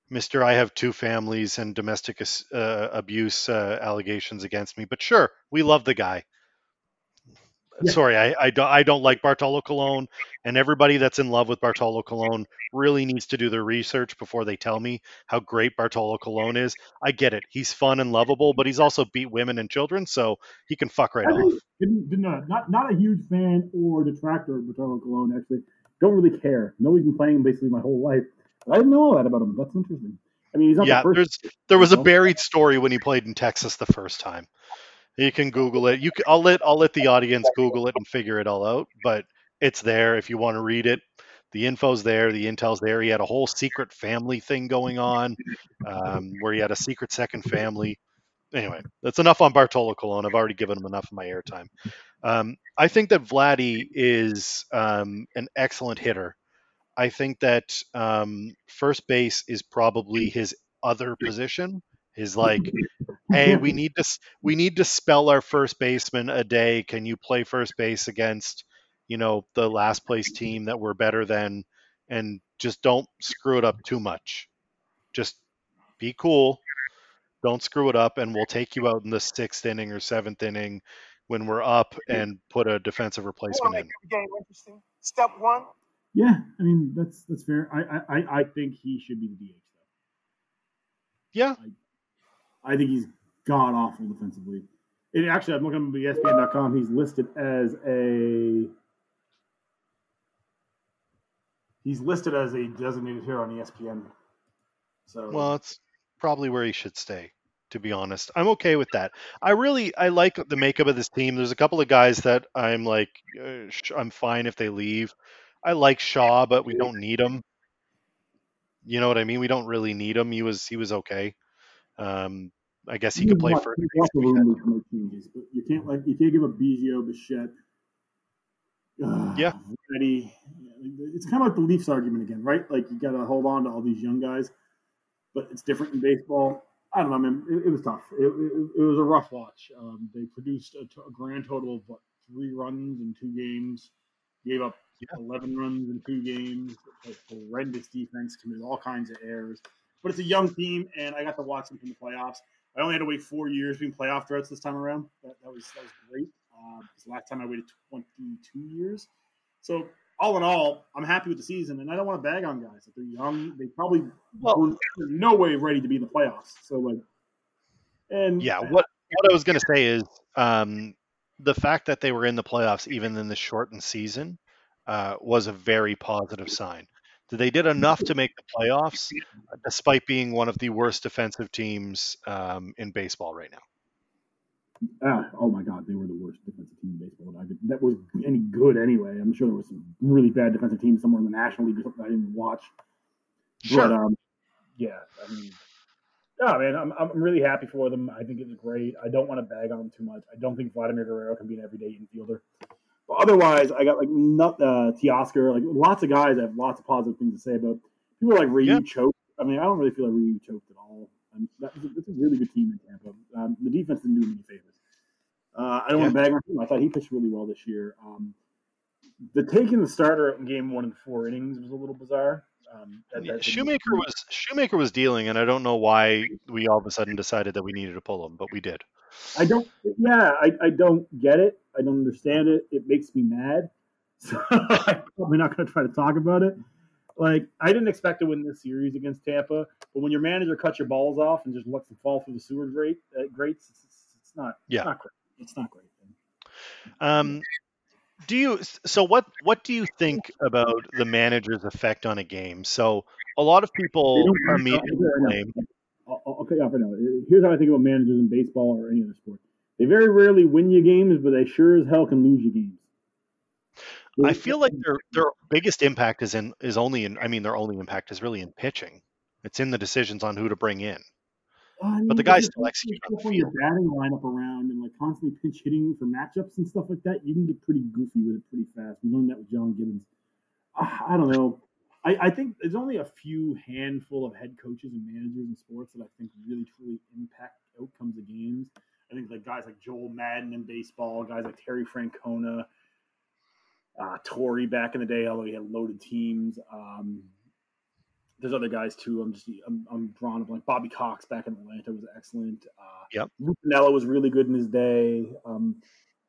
Mister, I have two families and domestic uh, abuse uh, allegations against me, but sure, we love the guy. Yeah. Sorry, I, I don't I don't like Bartolo Colon, and everybody that's in love with Bartolo Colon really needs to do their research before they tell me how great Bartolo Colon is. I get it; he's fun and lovable, but he's also beat women and children, so he can fuck right I off. didn't, didn't, uh, not not a huge fan or detractor of Bartolo Colon. Actually, don't really care. Know he's been playing him basically my whole life. But I didn't know all that about him. That's interesting. I mean, he's not Yeah, the first. there's there was a buried story when he played in Texas the first time. You can Google it. You can, I'll let I'll let the audience Google it and figure it all out. But it's there if you want to read it. The info's there. The intel's there. He had a whole secret family thing going on, um, where he had a secret second family. Anyway, that's enough on Bartolo Colon. I've already given him enough of my airtime. Um, I think that Vladdy is um, an excellent hitter. I think that um, first base is probably his other position. His like, hey, we need to we need to spell our first baseman a day. Can you play first base against, you know, the last place team that we're better than, and just don't screw it up too much. Just be cool. Don't screw it up, and we'll take you out in the sixth inning or seventh inning when we're up and put a defensive replacement in. game interesting. Step one, Yeah, I mean that's that's fair. I I, I- I think he should be the DH though. Yeah, I think he's god awful defensively. It actually, I'm looking at ESPN.com. He's listed as a he's listed as a designated hero on ESPN. So Well, it's probably where he should stay. To be honest, I'm okay with that. I really I like the makeup of this team. There's a couple of guys that I'm like uh, I'm fine if they leave. I like Shaw, but we don't need him. You know what I mean? We don't really need him. He was he was okay. Um, I guess he could play want- for. you want the room to make changes, but you can't like you can't give up Biggio, Bichette. Uh, Yeah. Ready. It's kind of like the Leafs argument again, right? Like you got to hold on to all these young guys, but it's different in baseball. I don't know, man. It, it was tough. It, it, it was a rough watch. Um, they produced a, t- a grand total of what three runs in two games, gave up Yeah. 11 runs in two games, played horrendous defense, committed all kinds of errors. But it's a young team, and I got to watch them in the playoffs. I only had to wait four years being playoff droughts this time around. That, that was that was great. Uh, because last time I waited 22 years. So all in all, I'm happy with the season, and I don't want to bag on guys. If they're young, they probably Well- were no way ready to be in the playoffs. So like, and Yeah, what what I was gonna say is um, the fact that they were in the playoffs even in the shortened season uh, was a very positive sign. That They did enough to make the playoffs, despite being one of the worst defensive teams um, in baseball right now. Ah, oh my God, they were the worst defensive team in baseball. I could, that was any good anyway. I'm sure there was some really bad defensive teams somewhere in the National League or something I didn't watch. But um, yeah, I mean, yeah, man, I'm I'm really happy for them. I think it was great. I don't want to bag on them too much. I don't think Vladimir Guerrero can be an everyday infielder. But otherwise, I got like not uh, Teoscar, like lots of guys. I have lots of positive things to say about. People like Ryu Yeah. choked. I mean, I don't really feel like Ryu choked at all. Um, that was a, that's a really good team in Tampa. Um, the defense didn't do him any favors. Uh, I don't want to bag on him. I thought he pitched really well this year. Um, the taking the starter in game one and four innings was a little bizarre. Um, that- Yeah, that- Shoemaker was Shoemaker was dealing, and I don't know why we all of a sudden decided that we needed to pull him, but we did. I don't. Yeah, I, I don't get it. I don't understand it. It makes me mad. So I'm probably not going to try to talk about it. Like I didn't expect to win this series against Tampa, but when your manager cuts your balls off and just lets them fall through the sewer grate, uh, grates, it's, it's, it's not. Yeah. It's not great. It's not great. Um, do you? So what? What do you think about the manager's effect on a game? So a lot of people immediately blame. I'll, I'll cut you off right now. Here's how I think about managers in baseball or any other sport. They very rarely win you games, but they sure as hell can lose you games. I feel like their their biggest impact is in is only in. I mean, their only impact is really in pitching. It's in the decisions on who to bring in. I mean, But the guys still execute on the your batting lineup around and like constantly pinch hitting for matchups and stuff like that, you can get pretty goofy with it pretty fast. We learned that with John Gibbons. Ah, I don't know. I, I think there's only a few handful of head coaches and managers in sports that I think really truly impact outcomes of games. I think like guys like Joe Maddon in baseball, guys like Terry Francona, uh, Torre back in the day, although he had loaded teams. Um, there's other guys too. I'm just I'm, I'm drawn up like Bobby Cox back in Atlanta was excellent. Uh, Yep. Lou Piniella was really good in his day. Um,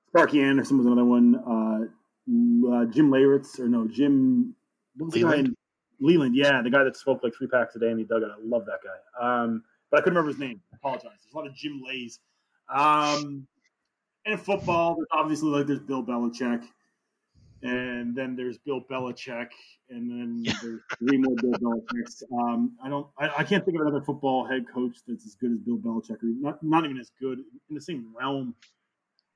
Sparky Anderson was another one. Uh, uh, Jim Leyritz or no Jim what was the guy Leyland? Leyland, yeah, the guy that smoked like three packs a day in the dugout. I love that guy. Um, but I couldn't remember his name. I apologize. There's a lot of Jim Lays. Um, and in football, there's obviously like there's Bill Belichick, and then there's Bill Belichick, and then there's three more Bill Belichicks. Um, I don't, I, I can't think of another football head coach that's as good as Bill Belichick, or not, not even as good in the same realm.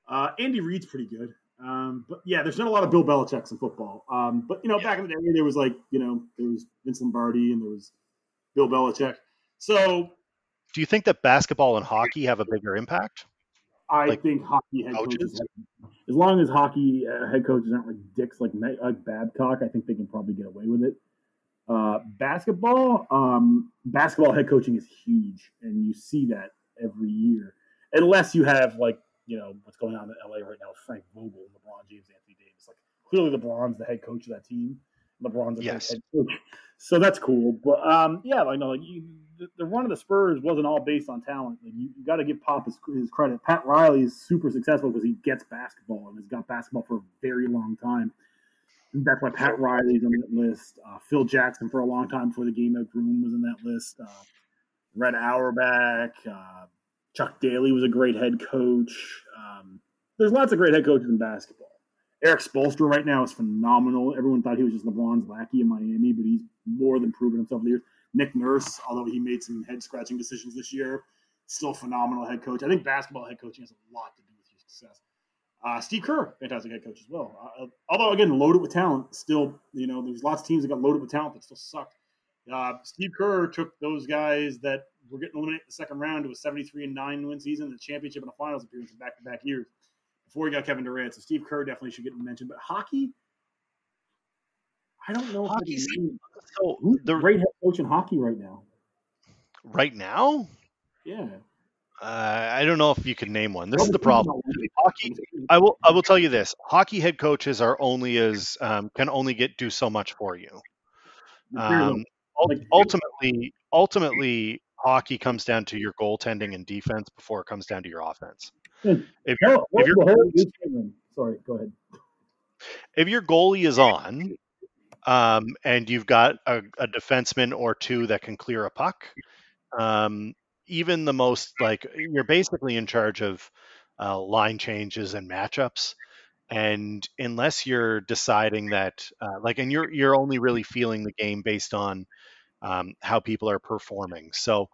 Uh, Andy Reid's pretty good. Um, but yeah, there's not a lot of Bill Belichick's in football. Um, but you know, back in the day, there was like you know there was Vince Lombardi and there was Bill Belichick. So Do you think that basketball and hockey have a bigger impact? I Like think hockey head coaches? coaches, as long as hockey uh, head coaches aren't like dicks like like Babcock, I think they can probably get away with it. Uh, basketball, um, basketball head coaching is huge, and you see that every year, unless you have like you know what's going on in LA right now, with Frank Vogel, LeBron James, Anthony Davis. Like clearly, LeBron's the head coach of that team. LeBron's the Yes. head coach, so that's cool. But um, yeah, like no, like you, the, the run of the Spurs wasn't all based on talent. Like you, you got to give Pop his, his credit. Pat Riley is super successful because he gets basketball and has got basketball for a very long time. And that's why Pat Riley's on that list. Uh, Phil Jackson for a long time before the game of room was in that list. Uh, Red Auerbach, uh, Chuck Daly was a great head coach. Um, there's lots of great head coaches in basketball. Erik Spoelstra right now is phenomenal. Everyone thought he was just LeBron's lackey in Miami, but he's more than proven himself in the years. Nick Nurse, although he made some head scratching decisions this year, still phenomenal head coach. I think basketball head coaching has a lot to do with your success. Uh, Steve Kerr, fantastic head coach as well. Uh, although again, loaded with talent, still you know there's lots of teams that got loaded with talent that still sucked. Uh, Steve Kerr took those guys that were getting eliminated in the second round to a 73 and nine win season, the championship and a finals appearance in back to back years before he got Kevin Durant. So Steve Kerr definitely should get mentioned. But hockey, I don't know. Hockey. So the great head coach in hockey right now. Right now? Yeah. Uh, I don't know if you can name one. This is the problem. Hockey. I will. I will tell you this: hockey head coaches are only as um, can only get do so much for you. Um, ultimately, ultimately, hockey comes down to your goaltending and defense before it comes down to your offense. If you're, if you're sorry, go ahead. If your goalie is on, um, and you've got a, a, defenseman or two that can clear a puck, um, even the most like you're basically in charge of uh, line changes and matchups. And unless you're deciding that, uh, like, and you're you're only really feeling the game based on um, how people are performing. So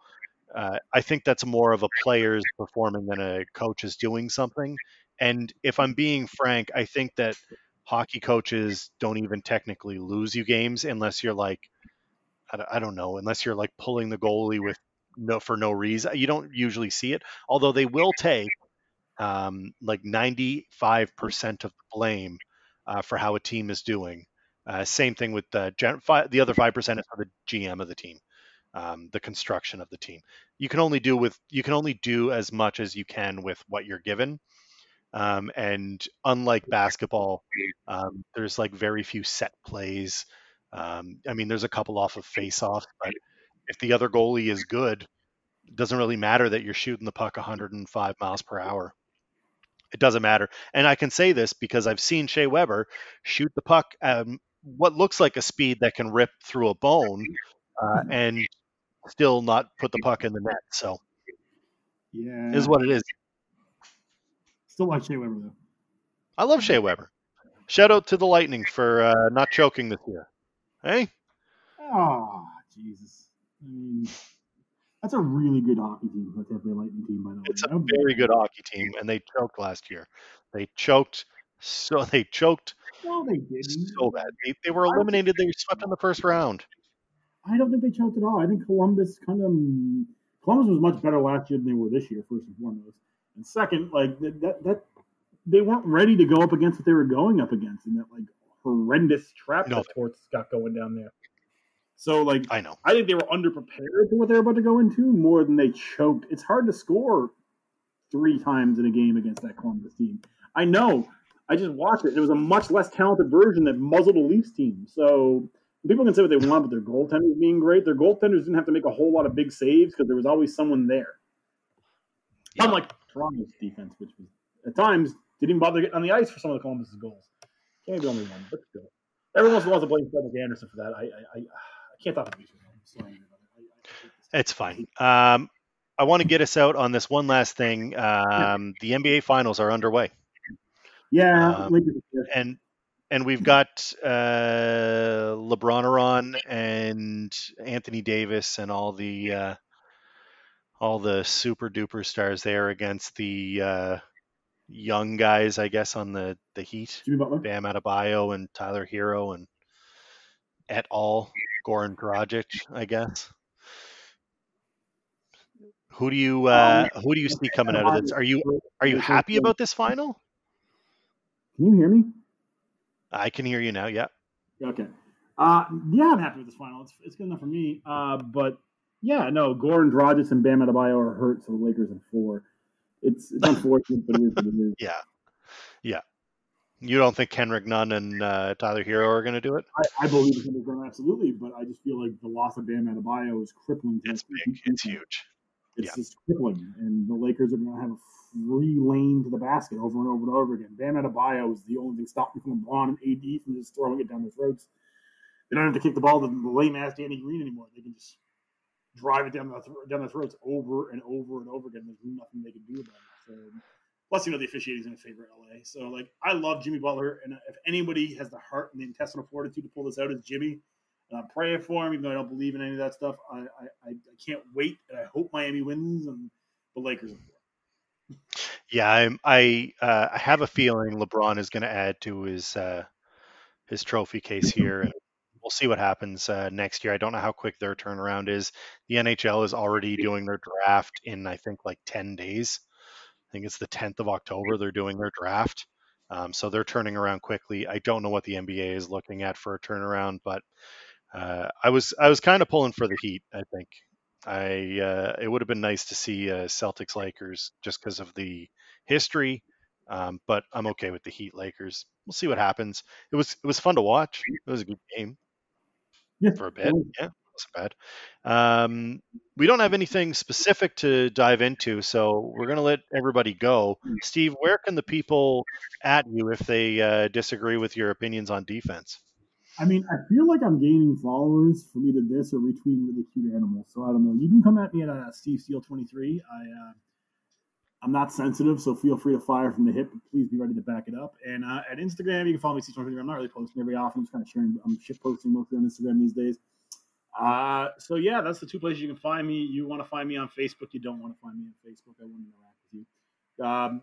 uh, I think that's more of a player's performing than a coach is doing something. And if I'm being frank, I think that hockey coaches don't even technically lose you games unless you're like, I don't know, unless you're like pulling the goalie with no for no reason. You don't usually see it, although they will take um, like 95% of the blame uh, for how a team is doing. Uh, same thing with the gen- fi- the other five percent is for the GM of the team um, the construction of the team. You can only do with you can only do as much as you can with what you're given. Um, and unlike basketball, um, there's like very few set plays. Um, I mean, there's a couple off of face-off, but if the other goalie is good, it doesn't really matter that you're shooting the puck 105 miles per hour. It doesn't matter. And I can say this because I've seen Shea Weber shoot the puck at what looks like a speed that can rip through a bone, uh, and still not put the puck in the net. So, yeah, is what it is. Still like Shea Weber though. I love Shea Weber. Shout out to the Lightning for uh, not choking this year. Hey. Oh Jesus! I mean, that's a really good hockey team. Tampa Bay Lightning team, by the way. It's a very good hockey team, and they choked last year. They choked. So they choked. No, they didn't. So bad. They, they were eliminated. They were swept in the first round. I don't think they choked at all. I think Columbus kind of Columbus was much better last year than they were this year, first and foremost. And second, like that that, that they weren't ready to go up against what they were going up against in that like horrendous trap no. that Torts got going down there. So like I know. I think they were underprepared for what they were about to go into more than they choked. It's hard to score three times in a game against that Columbus team. I know. I just watched it. It was a much less talented version that muzzled a Leafs team. So people can say what they want, but their goaltenders being great. Their goaltenders didn't have to make a whole lot of big saves because there was always someone there. Yeah. Unlike Toronto's defense, which was at times didn't even bother getting on the ice for some of the Columbus's goals. Can't be only one, but still. Every once in a while, I blame Frederik Andersen for that. I, I, I, I can't talk about it. It's fine. Um, I want to get us out on this one last thing. Um, the NBA finals are underway. Yeah, um, and and we've got uh, LeBron Aron and Anthony Davis and all the uh, all the super duper stars there against the uh, young guys, I guess, on the the Heat. Bam Adebayo and Tyler Herro and et al. Goran Dragic, I guess. Who do you uh, um, who do you see coming out of this? Are you are you happy about this final? Can you hear me? I can hear you now. Yeah. Okay. Uh, yeah, I'm happy with this final. It's, it's good enough for me. Uh, but yeah, no, Goran Dragic and Bam Adebayo are hurt, so the Lakers in four. It's, it's unfortunate, but it is what it is. Yeah. Yeah. You don't think Kendrick Nunn and uh, Tyler Herro are going to do it? I, I believe Kendrick Nunn absolutely, but I just feel like the loss of Bam Adebayo is crippling. It's big. It's huge. It's yeah. just crippling, and the Lakers are going to have a free lane to the basket over and over and over again. Bam Adebayo is the only thing stopping from LeBron and AD from just throwing it down their throats. They don't have to kick the ball to the lame ass Danny Green anymore. They can just drive it down the down the throats over and over and over again. There's nothing they can do about it. So, plus, you know, the officiating is in favor LA. So, like, I love Jimmy Butler, and if anybody has the heart and the intestinal fortitude to pull this out, is Jimmy. And I'm praying for him, even though I don't believe in any of that stuff. I I, I can't wait, and I hope Miami wins and the Lakers. Yeah, I'm, I uh, I have a feeling LeBron is going to add to his uh, his trophy case here, and we'll see what happens uh, next year. I don't know how quick their turnaround is. The NHL is already doing their draft in I think like ten days. I think it's the 10th of October. They're doing their draft, um, so they're turning around quickly. I don't know what the NBA is looking at for a turnaround, but uh, I was I was kind of pulling for the Heat. I think I uh, it would have been nice to see uh, Celtics Lakers just because of the history, um, but I'm okay with the Heat Lakers. We'll see what happens. It was it was fun to watch. It was a good game Yeah, for a bit. Yeah, it wasn't bad. Um, we don't have anything specific to dive into, so we're gonna let everybody go. Steve, where can the people at you if they uh, disagree with your opinions on defense? I mean, I feel like I'm gaining followers from either this or retweeting really cute animals. So I don't know. You can come at me at uh, Steve Steele 23. I uh, I'm not sensitive, so feel free to fire from the hip. But please be ready to back it up. And uh, at Instagram, you can follow me Steve 23. I'm not really posting every often. I'm just kind of sharing. I'm shit posting mostly on Instagram these days. Uh, so yeah, that's the two places you can find me. You want to find me on Facebook. You don't want to find me on Facebook. I wouldn't interact with you. Um,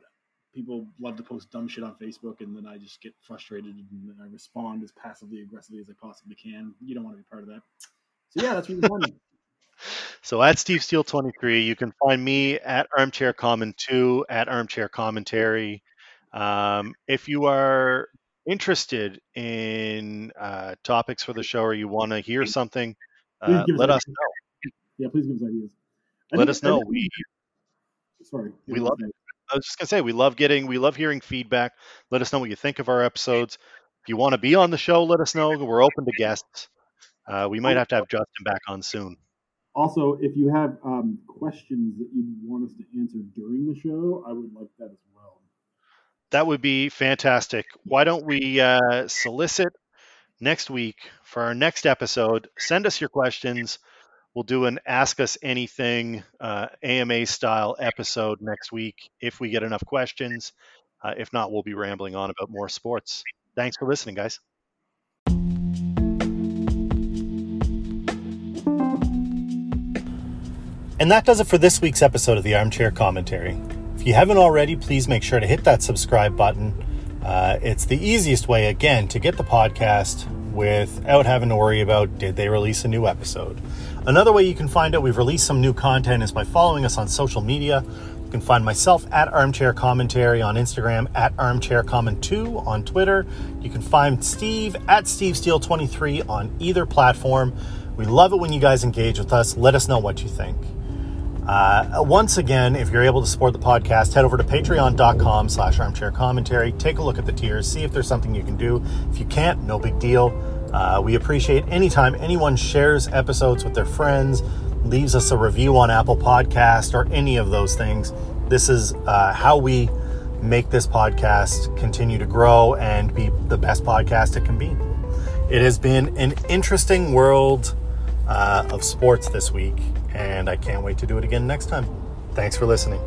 people love to post dumb shit on Facebook, and then I just get frustrated and then I respond as passively aggressively as I possibly can. You don't want to be part of that. So yeah, that's where you can find. So at Steve Steele 23, you can find me at Armchair Common 2 at Armchair Commentary. Um, if you are interested in uh, topics for the show or you want to hear something, uh, give us let us know. Yeah, please give us ideas. I Let think- us know. We sorry. we love I was just gonna say we love getting we love hearing feedback. Let us know what you think of our episodes. If you want to be on the show, let us know. We're open to guests. Uh, we might have to have Justin back on soon. Also, if you have um, questions that you want us to answer during the show, I would like that as well. That would be fantastic. Why don't we uh, solicit next week for our next episode? Send us your questions. We'll do an Ask Us Anything uh, AMA style episode next week if we get enough questions. Uh, if not, we'll be rambling on about more sports. Thanks for listening, guys. And that does it for this week's episode of the Armchair Commentary. If you haven't already, please make sure to hit that subscribe button. Uh, it's the easiest way, again, to get the podcast without having to worry about did they release a new episode. Another way you can find out we've released some new content is by following us on social media. You can find myself at Armchair Commentary on Instagram, at Armchair Comment 2 on Twitter. You can find Steve at Steve Steele 23 on either platform. We love it when you guys engage with us. Let us know what you think. Uh, once again, if you're able to support the podcast, head over to patreon.com slash armchair commentary. Take a look at the tiers, see if there's something you can do. If you can't, no big deal. Uh, we appreciate anytime anyone shares episodes with their friends, leaves us a review on Apple Podcast or any of those things. This is uh, how we make this podcast continue to grow and be the best podcast it can be. It has been an interesting world uh, of sports this week, and I can't wait to do it again next time. Thanks for listening.